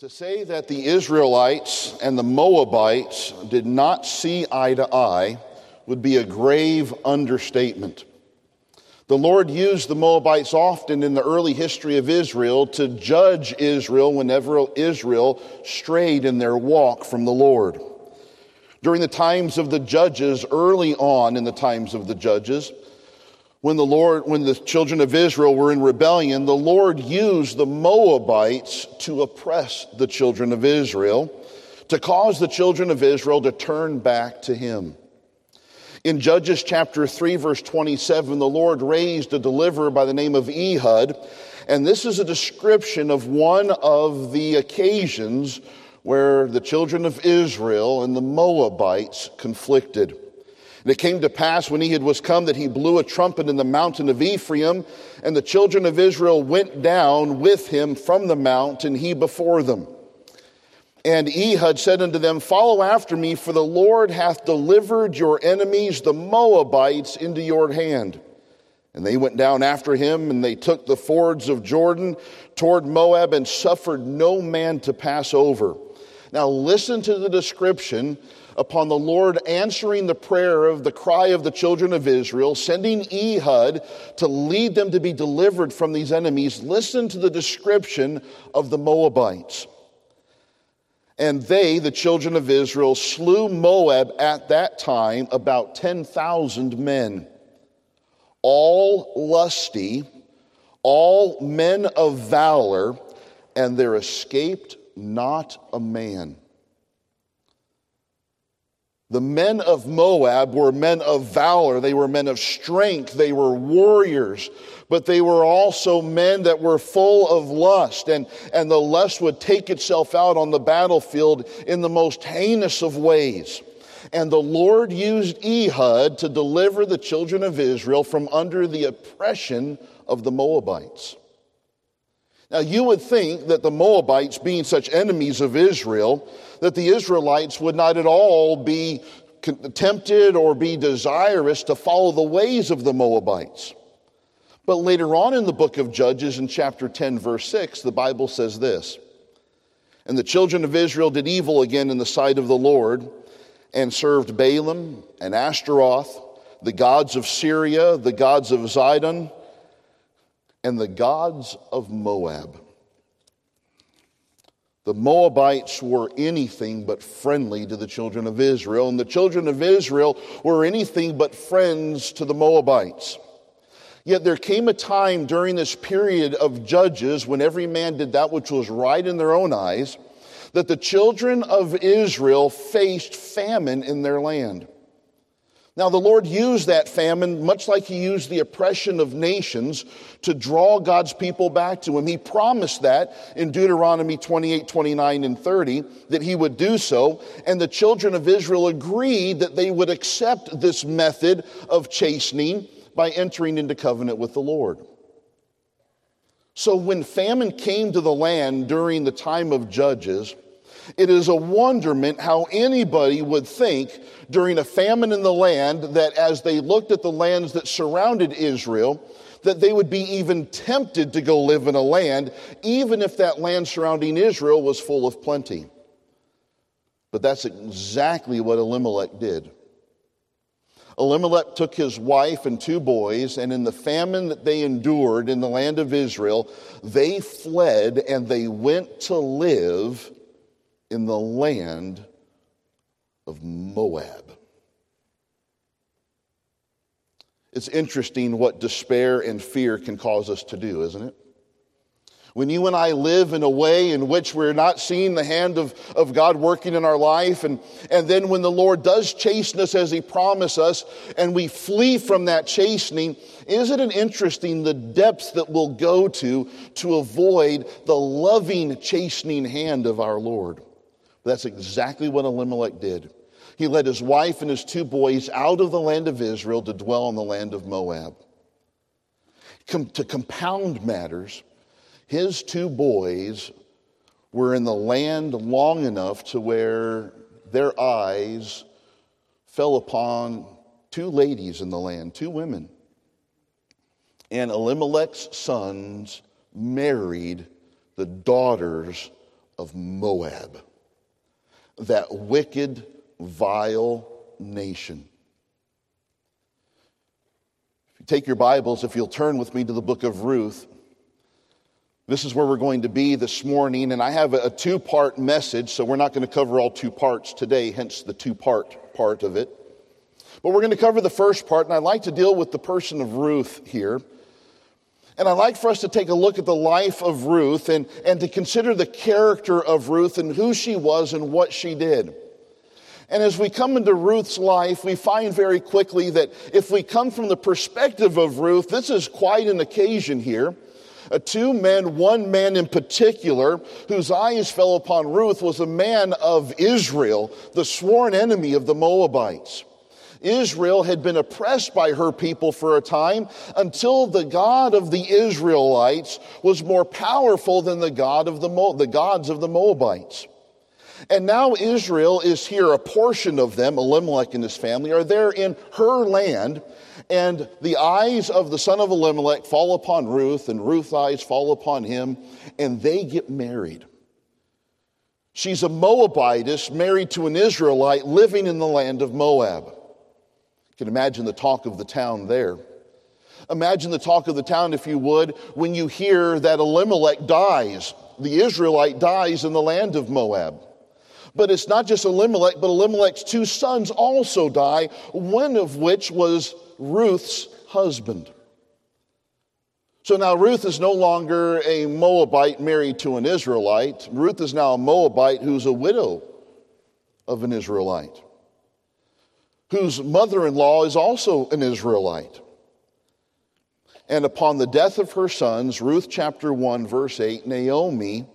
To say that the Israelites and the Moabites did not see eye to eye would be a grave understatement. The Lord used the Moabites often in the early history of Israel to judge Israel whenever Israel strayed in their walk from the Lord. During the times of the judges, early on in the times of the judges, when the Lord, when the children of Israel were in rebellion, the Lord used the Moabites to oppress the children of Israel, to cause the children of Israel to turn back to Him. In Judges chapter 3, verse 27, the Lord raised a deliverer by the name of Ehud, and this is a description of one of the occasions where the children of Israel and the Moabites conflicted. And it came to pass when Ehud was come that he blew a trumpet in the mountain of Ephraim, and the children of Israel went down with him from the mount, and he before them. And Ehud said unto them, Follow after me, for the Lord hath delivered your enemies, the Moabites, into your hand. And they went down after him, and they took the fords of Jordan toward Moab, and suffered no man to pass over. Now, listen to the description upon the Lord answering the prayer of the cry of the children of Israel, sending Ehud to lead them to be delivered from these enemies, listen to the description of the Moabites. And they, the children of Israel, slew Moab at that time about 10,000 men, all lusty, all men of valor, and there escaped not a man. The men of Moab were men of valor. They were men of strength. They were warriors. But they were also men that were full of lust. And, and the lust would take itself out on the battlefield in the most heinous of ways. And the Lord used Ehud to deliver the children of Israel from under the oppression of the Moabites. Now, you would think that the Moabites, being such enemies of Israel, that the Israelites would not at all be tempted or be desirous to follow the ways of the Moabites. But later on in the book of Judges, in chapter 10, verse 6, the Bible says this And the children of Israel did evil again in the sight of the Lord, and served Baalim and Ashtaroth, the gods of Syria, the gods of Zidon, and the gods of Moab. The Moabites were anything but friendly to the children of Israel, and the children of Israel were anything but friends to the Moabites. Yet there came a time during this period of judges when every man did that which was right in their own eyes, that the children of Israel faced famine in their land. Now, the Lord used that famine, much like He used the oppression of nations, to draw God's people back to Him. He promised that in Deuteronomy 28, 29, and 30, that He would do so. And the children of Israel agreed that they would accept this method of chastening by entering into covenant with the Lord. So, when famine came to the land during the time of Judges, it is a wonderment how anybody would think during a famine in the land that as they looked at the lands that surrounded Israel, that they would be even tempted to go live in a land, even if that land surrounding Israel was full of plenty. But that's exactly what Elimelech did. Elimelech took his wife and two boys, and in the famine that they endured in the land of Israel, they fled and they went to live in the land of Moab. It's interesting what despair and fear can cause us to do, isn't it? When you and I live in a way in which we're not seeing the hand of, of God working in our life, and, and then when the Lord does chasten us as He promised us, and we flee from that chastening, isn't it interesting the depths that we'll go to to avoid the loving, chastening hand of our Lord? That's exactly what Elimelech did. he led his wife and his two boys out of the land of Israel to dwell in the land of Moab. Com- to compound matters, his two boys were in the land long enough to where their eyes fell upon two ladies in the land, two women. And Elimelech's sons married the daughters of Moab, that wicked, vile nation. If you take your Bibles, if you'll turn with me to the book of Ruth, this is where we're going to be this morning, and I have a two part message, so we're not going to cover all two parts today, hence the two part part of it. But we're going to cover the first part, and I'd like to deal with the person of Ruth here. And I'd like for us to take a look at the life of Ruth and, and to consider the character of Ruth and who she was and what she did. And as we come into Ruth's life, we find very quickly that if we come from the perspective of Ruth, this is quite an occasion here. Uh, two men, one man in particular, whose eyes fell upon Ruth, was a man of Israel, the sworn enemy of the Moabites. Israel had been oppressed by her people for a time until the God of the Israelites was more powerful than the God of the, Mo- the gods of the Moabites. And now Israel is here, a portion of them, Elimelech and his family, are there in her land, and the eyes of the son of Elimelech fall upon Ruth, and Ruth's eyes fall upon him, and they get married. She's a Moabitess married to an Israelite living in the land of Moab. Can imagine the talk of the town there. Imagine the talk of the town, if you would, when you hear that Elimelech dies. The Israelite dies in the land of Moab. But it's not just Elimelech, but Elimelech's two sons also die, one of which was Ruth's husband. So now Ruth is no longer a Moabite married to an Israelite. Ruth is now a Moabite who's a widow of an Israelite whose mother in law is also an Israelite. And upon the death of her sons, Ruth chapter 1, verse 8, Naomi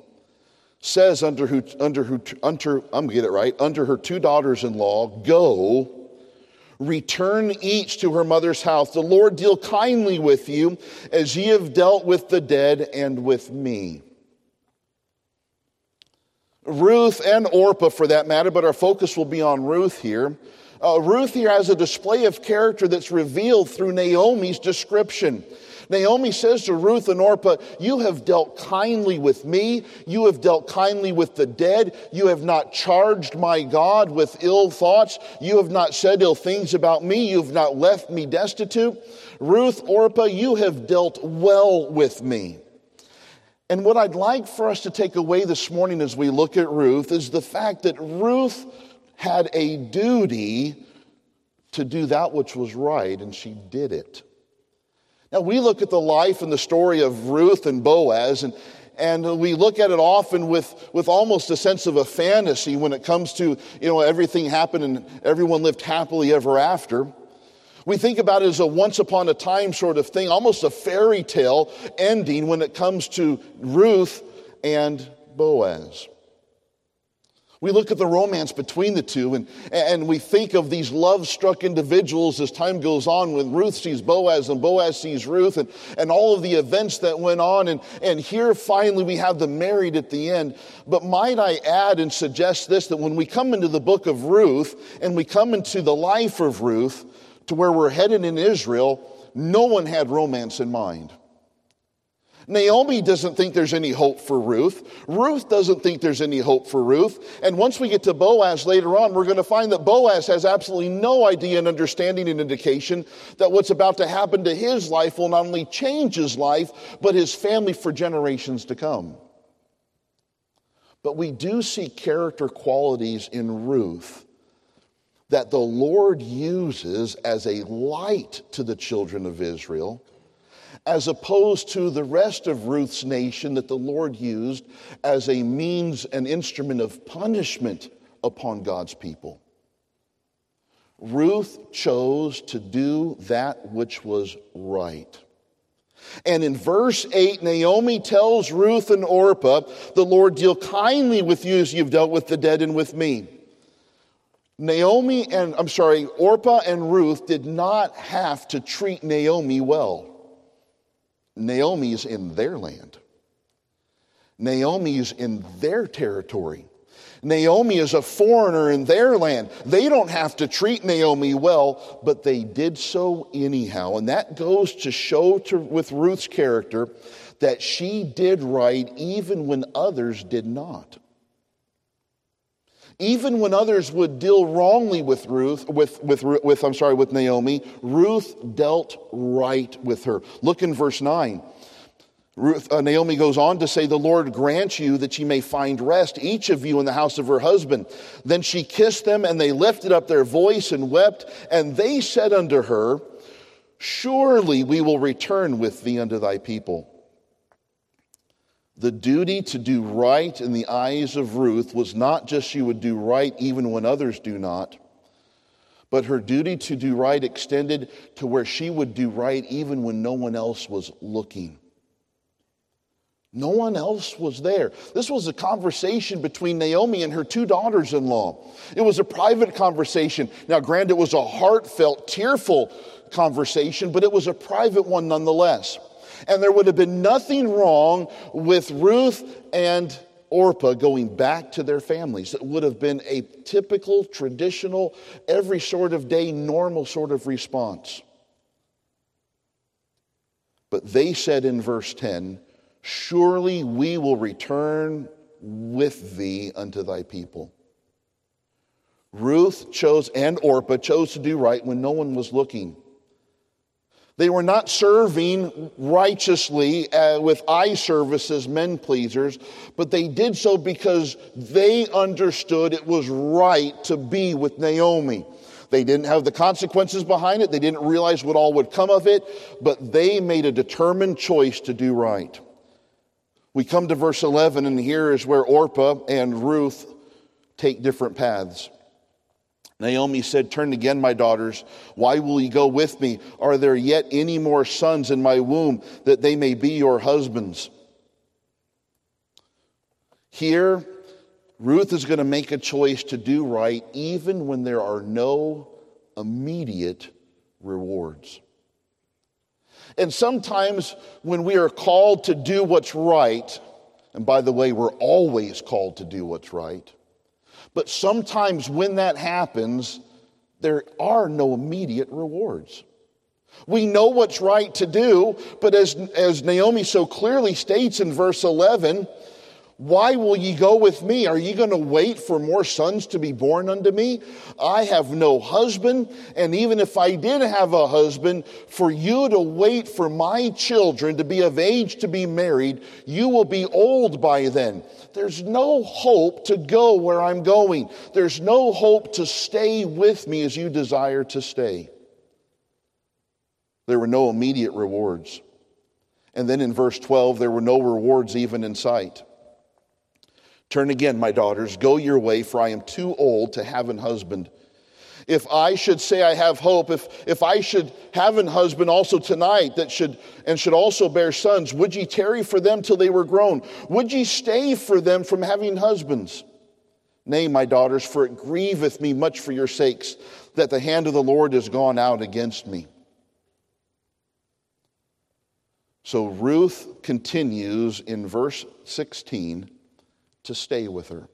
says under her, under her, under, I'm gonna get it right, under her two daughters in law, Go, return each to her mother's house. The Lord deal kindly with you as ye have dealt with the dead and with me. Ruth and Orpah, for that matter, but our focus will be on Ruth here uh, Ruth here has a display of character that's revealed through Naomi's description. Naomi says to Ruth and Orpah, You have dealt kindly with me. You have dealt kindly with the dead. You have not charged my God with ill thoughts. You have not said ill things about me. You have not left me destitute. Ruth, Orpah, you have dealt well with me. And what I'd like for us to take away this morning as we look at Ruth is the fact that Ruth had a duty to do that which was right, and she did it. Now, we look at the life and the story of Ruth and Boaz, and, and we look at it often with, with almost a sense of a fantasy when it comes to, you know, everything happened and everyone lived happily ever after. We think about it as a once upon a time sort of thing, almost a fairy tale ending when it comes to Ruth and Boaz. We look at the romance between the two and, and we think of these love struck individuals as time goes on when Ruth sees Boaz and Boaz sees Ruth and, and all of the events that went on. And, and here finally we have them married at the end. But might I add and suggest this that when we come into the book of Ruth and we come into the life of Ruth to where we're headed in Israel, no one had romance in mind. Naomi doesn't think there's any hope for Ruth. Ruth doesn't think there's any hope for Ruth. And once we get to Boaz later on, we're going to find that Boaz has absolutely no idea and understanding and indication that what's about to happen to his life will not only change his life, but his family for generations to come. But we do see character qualities in Ruth that the Lord uses as a light to the children of Israel as opposed to the rest of Ruth's nation that the Lord used as a means and instrument of punishment upon God's people. Ruth chose to do that which was right. And in verse 8, Naomi tells Ruth and Orpah, The Lord deal kindly with you as you've dealt with the dead and with me. Naomi and, I'm sorry, Orpah and Ruth did not have to treat Naomi well. Naomi's in their land. Naomi's in their territory. Naomi is a foreigner in their land. They don't have to treat Naomi well, but they did so anyhow. And that goes to show to, with Ruth's character that she did right even when others did not. Even when others would deal wrongly with Ruth, with, with, with, I'm sorry, with Naomi, Ruth dealt right with her. Look in verse 9. Ruth, uh, Naomi goes on to say, The Lord grant you that ye may find rest, each of you in the house of her husband. Then she kissed them, and they lifted up their voice and wept. And they said unto her, Surely we will return with thee unto thy people. The duty to do right in the eyes of Ruth was not just she would do right even when others do not, but her duty to do right extended to where she would do right even when no one else was looking. No one else was there. This was a conversation between Naomi and her two daughters in law. It was a private conversation. Now, granted, it was a heartfelt, tearful conversation, but it was a private one nonetheless. And there would have been nothing wrong with Ruth and Orpah going back to their families. It would have been a typical, traditional, every sort of day, normal sort of response. But they said in verse 10, Surely we will return with thee unto thy people. Ruth chose, and Orpah chose to do right when no one was looking. They were not serving righteously uh, with eye services, men pleasers, but they did so because they understood it was right to be with Naomi. They didn't have the consequences behind it. They didn't realize what all would come of it, but they made a determined choice to do right. We come to verse 11, and here is where Orpah and Ruth take different paths. Naomi said, Turn again, my daughters. Why will ye go with me? Are there yet any more sons in my womb that they may be your husbands? Here, Ruth is going to make a choice to do right even when there are no immediate rewards. And sometimes when we are called to do what's right, and by the way, we're always called to do what's right but sometimes when that happens, there are no immediate rewards. We know what's right to do, but as, as Naomi so clearly states in verse 11, why will ye go with me? Are ye going to wait for more sons to be born unto me? I have no husband, and even if I did have a husband, for you to wait for my children to be of age to be married, you will be old by then. There's no hope to go where I'm going. There's no hope to stay with me as you desire to stay. There were no immediate rewards. And then in verse 12, there were no rewards even in sight. Turn again, my daughters, go your way, for I am too old to have an husband. If I should say I have hope, if, if I should have an husband also tonight that should and should also bear sons, would ye tarry for them till they were grown? Would ye stay for them from having husbands? Nay, my daughters, for it grieveth me much for your sakes that the hand of the Lord is gone out against me. So Ruth continues in verse 16 to stay with her.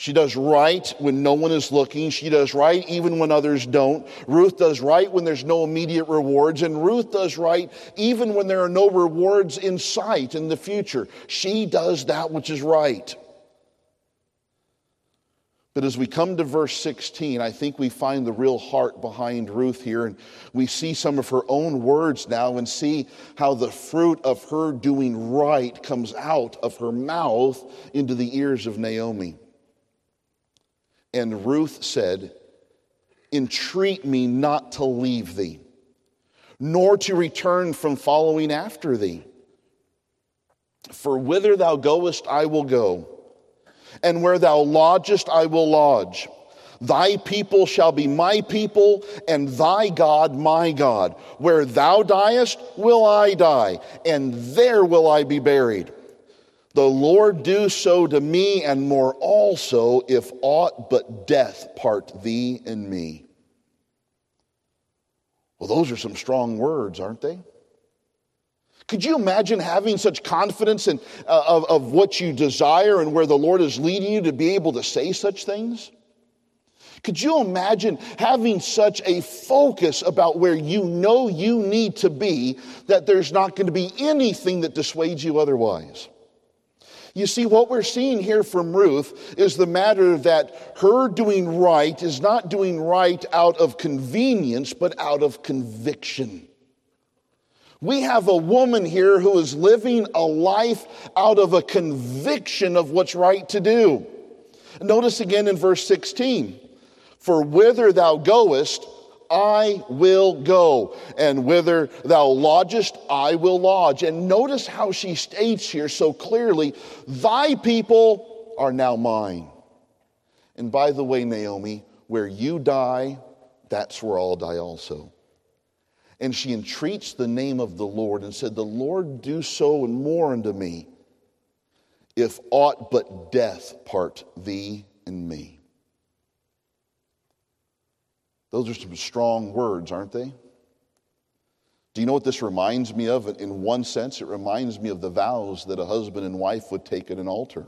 She does right when no one is looking. She does right even when others don't. Ruth does right when there's no immediate rewards. And Ruth does right even when there are no rewards in sight in the future. She does that which is right. But as we come to verse 16, I think we find the real heart behind Ruth here. And we see some of her own words now and see how the fruit of her doing right comes out of her mouth into the ears of Naomi. And Ruth said, Entreat me not to leave thee, nor to return from following after thee. For whither thou goest, I will go and where thou lodgest, I will lodge. Thy people shall be my people, and thy God my God. Where thou diest, will I die, and there will I be buried. The Lord do so to me and more also, if aught but death part thee and me. Well, those are some strong words, aren't they? Could you imagine having such confidence in, uh, of, of what you desire and where the Lord is leading you to be able to say such things? Could you imagine having such a focus about where you know you need to be that there's not going to be anything that dissuades you otherwise? You see, what we're seeing here from Ruth is the matter that her doing right is not doing right out of convenience, but out of conviction. We have a woman here who is living a life out of a conviction of what's right to do. Notice again in verse 16 For whither thou goest, I will go, and whither thou lodgest, I will lodge. And notice how she states here so clearly Thy people are now mine. And by the way, Naomi, where you die, that's where I'll die also and she entreats the name of the Lord and said, The Lord do so and more unto me, if aught but death part thee and me. Those are some strong words, aren't they? Do you know what this reminds me of? In one sense, it reminds me of the vows that a husband and wife would take at an altar.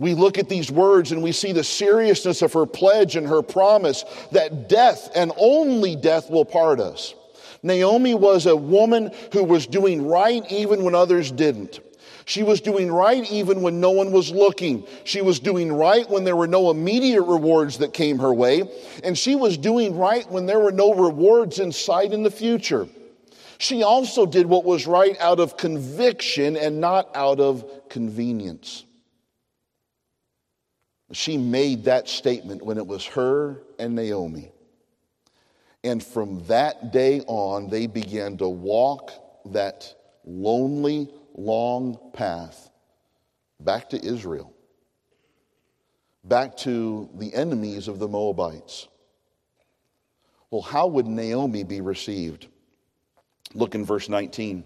We look at these words and we see the seriousness of her pledge and her promise that death and only death will part us. Naomi was a woman who was doing right even when others didn't. She was doing right even when no one was looking. She was doing right when there were no immediate rewards that came her way. And she was doing right when there were no rewards in sight in the future. She also did what was right out of conviction and not out of convenience. She made that statement when it was her and Naomi. And from that day on, they began to walk that lonely, long path back to Israel, back to the enemies of the Moabites. Well, how would Naomi be received? Look in verse 19.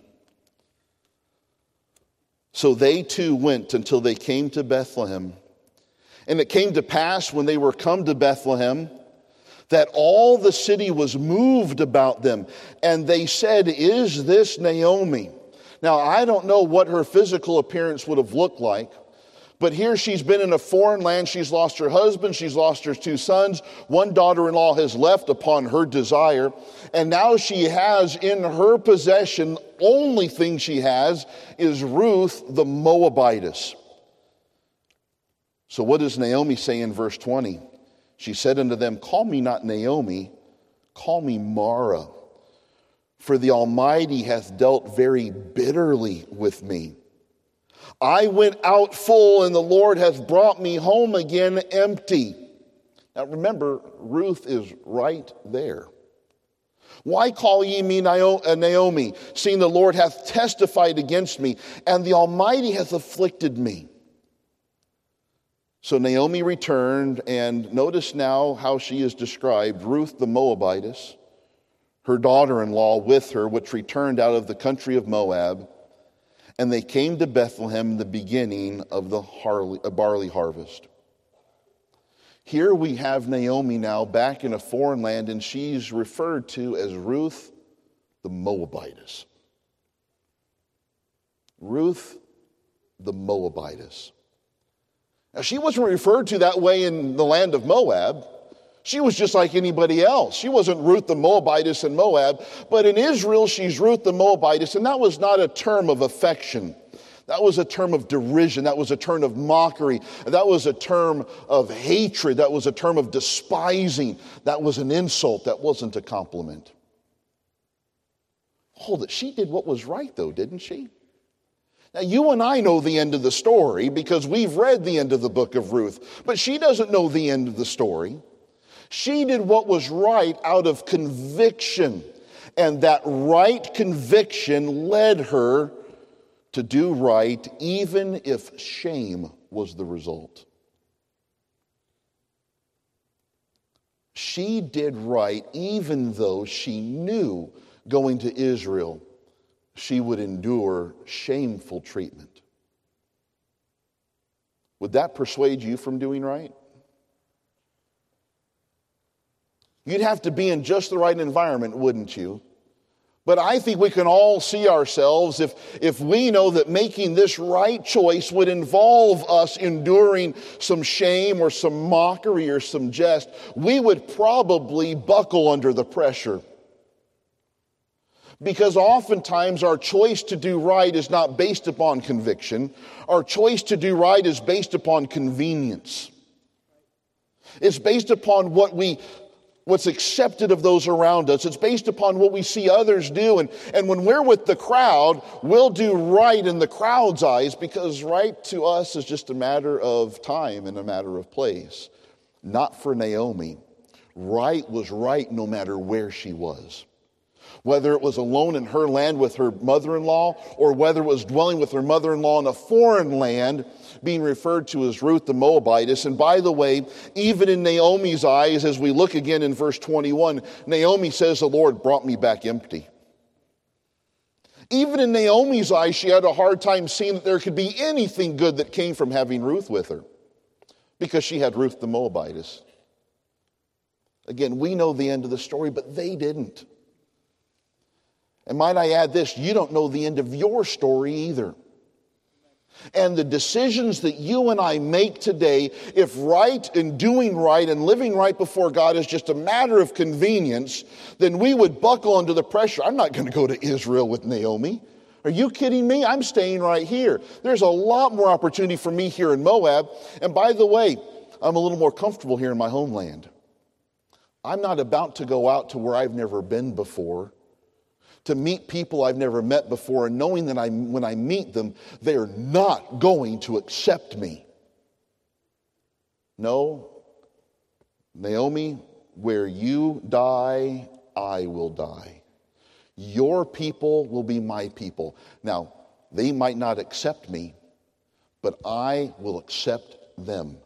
So they two went until they came to Bethlehem. And it came to pass when they were come to Bethlehem that all the city was moved about them. And they said, Is this Naomi? Now, I don't know what her physical appearance would have looked like. But here she's been in a foreign land. She's lost her husband. She's lost her two sons. One daughter in law has left upon her desire. And now she has in her possession, only thing she has is Ruth the Moabitess. So, what does Naomi say in verse 20? She said unto them, Call me not Naomi, call me Mara, for the Almighty hath dealt very bitterly with me. I went out full, and the Lord hath brought me home again empty. Now remember, Ruth is right there. Why call ye me uh, Naomi, seeing the Lord hath testified against me, and the Almighty hath afflicted me? So Naomi returned, and notice now how she is described Ruth the Moabitess, her daughter in law with her, which returned out of the country of Moab. And they came to Bethlehem in the beginning of the uh, barley harvest. Here we have Naomi now back in a foreign land, and she's referred to as Ruth the Moabitess. Ruth the Moabitess. Now, she wasn't referred to that way in the land of Moab. She was just like anybody else. She wasn't Ruth the Moabitess in Moab, but in Israel, she's Ruth the Moabitess, and that was not a term of affection. That was a term of derision. That was a term of mockery. That was a term of hatred. That was a term of despising. That was an insult. That wasn't a compliment. Hold it. She did what was right, though, didn't she? Now, you and I know the end of the story because we've read the end of the book of Ruth, but she doesn't know the end of the story. She did what was right out of conviction, and that right conviction led her to do right, even if shame was the result. She did right even though she knew going to Israel she would endure shameful treatment. Would that persuade you from doing right? You'd have to be in just the right environment, wouldn't you? But I think we can all see ourselves if, if we know that making this right choice would involve us enduring some shame or some mockery or some jest, we would probably buckle under the pressure. Because oftentimes our choice to do right is not based upon conviction. Our choice to do right is based upon convenience. It's based upon what we what's accepted of those around us. It's based upon what we see others do. And, and when we're with the crowd, we'll do right in the crowd's eyes because right to us is just a matter of time and a matter of place. Not for Naomi. Right was right no matter where she was. Whether it was alone in her land with her mother in law, or whether it was dwelling with her mother in law in a foreign land, being referred to as Ruth the Moabitess. And by the way, even in Naomi's eyes, as we look again in verse 21, Naomi says, The Lord brought me back empty. Even in Naomi's eyes, she had a hard time seeing that there could be anything good that came from having Ruth with her because she had Ruth the Moabitess. Again, we know the end of the story, but they didn't. And might I add this, you don't know the end of your story either. And the decisions that you and I make today, if right and doing right and living right before God is just a matter of convenience, then we would buckle under the pressure. I'm not going to go to Israel with Naomi. Are you kidding me? I'm staying right here. There's a lot more opportunity for me here in Moab. And by the way, I'm a little more comfortable here in my homeland. I'm not about to go out to where I've never been before to meet people I've never met before and knowing that I, when I meet them, they're not going to accept me. No, Naomi, where you die, I will die. Your people will be my people. Now, they might not accept me, but I will accept them.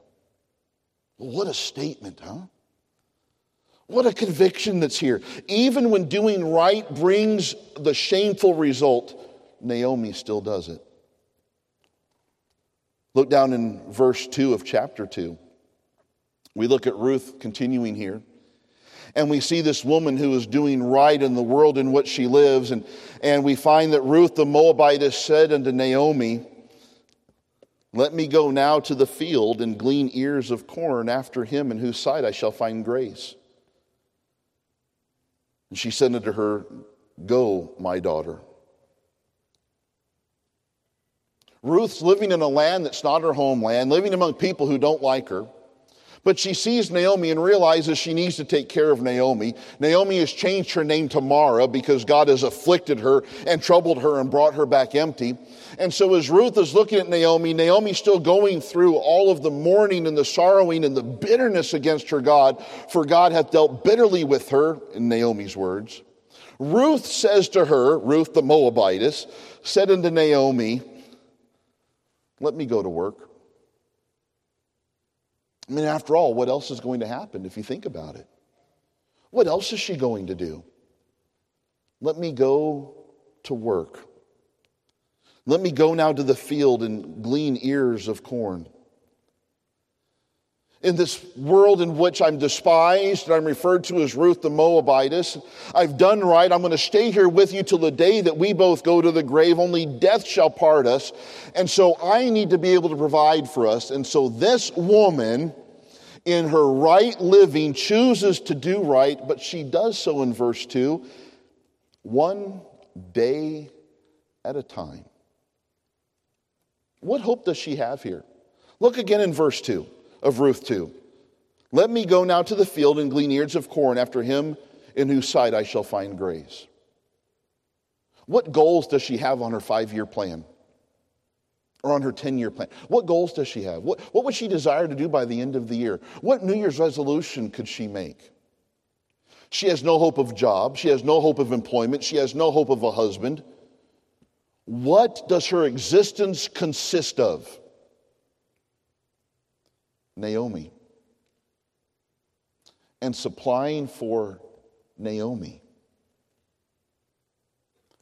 What a statement, huh? What a conviction that's here. Even when doing right brings the shameful result, Naomi still does it. Look down in verse 2 of chapter 2. We look at Ruth continuing here. And we see this woman who is doing right in the world in which she lives. And, and we find that Ruth the Moabitess said unto Naomi, Let me go now to the field and glean ears of corn after him in whose sight I shall find grace. And she said unto her, Go, my daughter. Ruth's living in a land that's not her homeland, living among people who don't like her. But she sees Naomi and realizes she needs to take care of Naomi. Naomi has changed her name to Mara because God has afflicted her and troubled her and brought her back empty. And so as Ruth is looking at Naomi, Naomi's still going through all of the mourning and the sorrowing and the bitterness against her God, for God hath dealt bitterly with her, in Naomi's words. Ruth says to her, Ruth the Moabitess, said unto Naomi, Let me go to work. I mean, after all, what else is going to happen if you think about it? What else is she going to do? Let me go to work. Let me go now to the field and glean ears of corn. In this world in which I'm despised and I'm referred to as Ruth the Moabitess, I've done right. I'm going to stay here with you till the day that we both go to the grave. Only death shall part us. And so I need to be able to provide for us. And so this woman, in her right living, chooses to do right, but she does so in verse 2 one day at a time. What hope does she have here? Look again in verse 2 of Ruth 2. Let me go now to the field and glean ears of corn after him in whose sight I shall find grace. What goals does she have on her five year plan? Or on her 10 year plan? What goals does she have? What, what would she desire to do by the end of the year? What New Year's resolution could she make? She has no hope of job. She has no hope of employment. She has no hope of a husband. What does her existence consist of? Naomi. And supplying for Naomi.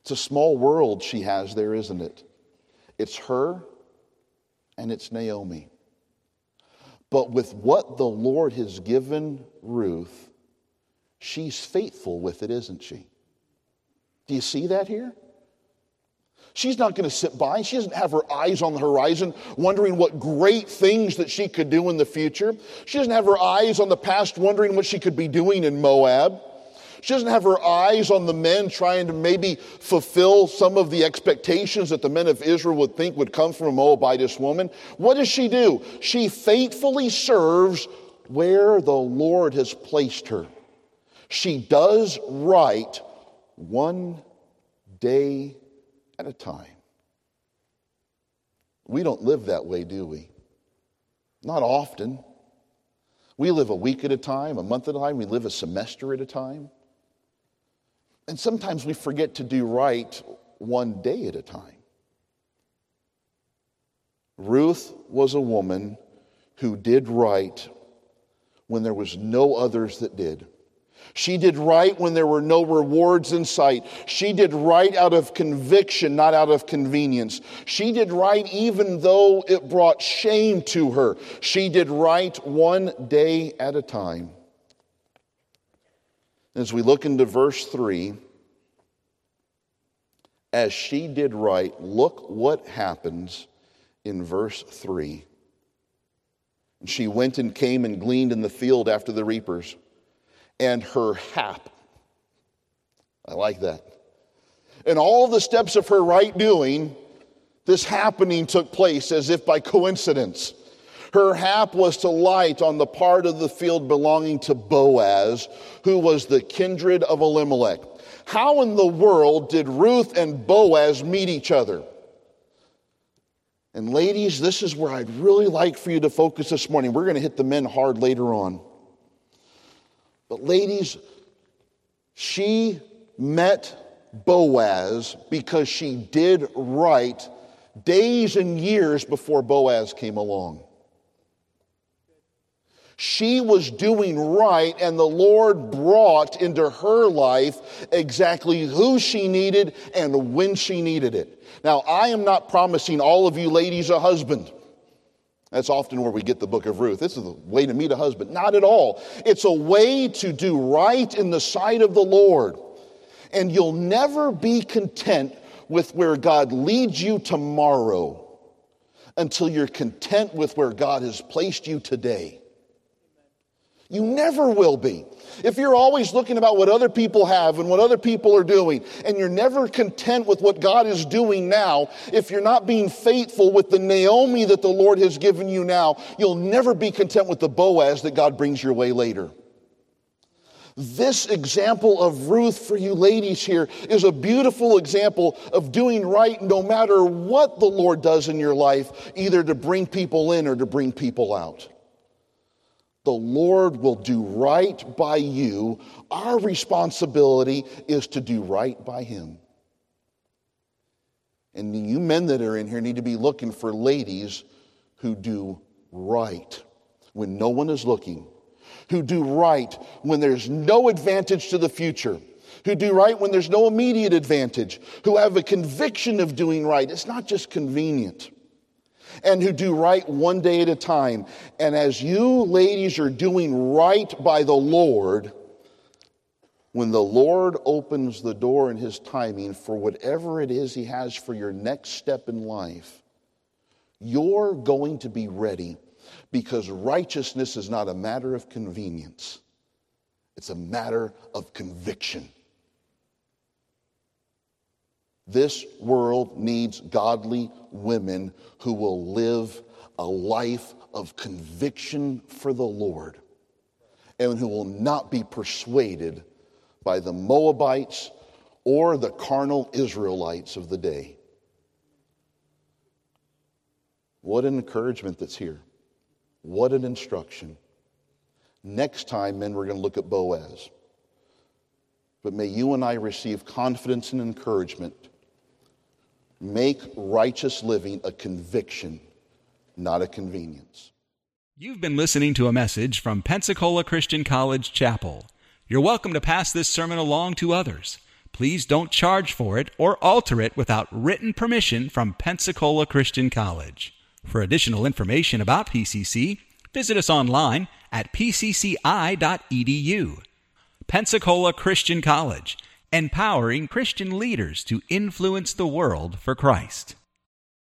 It's a small world she has there, isn't it? It's her and it's Naomi. But with what the Lord has given Ruth, she's faithful with it, isn't she? Do you see that here? She's not going to sit by. She doesn't have her eyes on the horizon, wondering what great things that she could do in the future. She doesn't have her eyes on the past, wondering what she could be doing in Moab. She doesn't have her eyes on the men trying to maybe fulfill some of the expectations that the men of Israel would think would come from a Moabitess woman. What does she do? She faithfully serves where the Lord has placed her. She does right one day at a time. We don't live that way, do we? Not often. We live a week at a time, a month at a time, we live a semester at a time. And sometimes we forget to do right one day at a time. Ruth was a woman who did right when there was no others that did. She did right when there were no rewards in sight. She did right out of conviction, not out of convenience. She did right even though it brought shame to her. She did right one day at a time. As we look into verse 3, as she did right, look what happens in verse 3. And she went and came and gleaned in the field after the reapers, and her hap. I like that. And all the steps of her right doing, this happening took place as if by coincidence. Her hap was to light on the part of the field belonging to Boaz, who was the kindred of Elimelech. How in the world did Ruth and Boaz meet each other? And ladies, this is where I'd really like for you to focus this morning. We're going to hit the men hard later on. But ladies, she met Boaz because she did right days and years before Boaz came along. She was doing right, and the Lord brought into her life exactly who she needed and when she needed it. Now, I am not promising all of you ladies a husband. That's often where we get the book of Ruth. This is the way to meet a husband. Not at all. It's a way to do right in the sight of the Lord. And you'll never be content with where God leads you tomorrow until you're content with where God has placed you today. You never will be. If you're always looking about what other people have and what other people are doing, and you're never content with what God is doing now, if you're not being faithful with the Naomi that the Lord has given you now, you'll never be content with the Boaz that God brings your way later. This example of Ruth for you ladies here is a beautiful example of doing right no matter what the Lord does in your life, either to bring people in or to bring people out the Lord will do right by you. Our responsibility is to do right by Him. And you men that are in here need to be looking for ladies who do right when no one is looking, who do right when there's no advantage to the future, who do right when there's no immediate advantage, who have a conviction of doing right. It's not just convenient and who do right one day at a time. And as you ladies are doing right by the Lord, when the Lord opens the door in His timing for whatever it is He has for your next step in life, you're going to be ready because righteousness is not a matter of convenience, it's a matter of conviction. This world needs godly women who will live a life of conviction for the Lord and who will not be persuaded by the Moabites or the carnal Israelites of the day. What an encouragement that's here. What an instruction. Next time, men, we're going to look at Boaz. But may you and I receive confidence and encouragement Make righteous living a conviction, not a convenience. You've been listening to a message from Pensacola Christian College Chapel. You're welcome to pass this sermon along to others Please don't charge for it or alter it without written permission from Pensacola Christian College. For additional information about PCC, visit us online at pcci.edu. Pensacola Christian College, empowering Christian leaders to influence the world for Christ.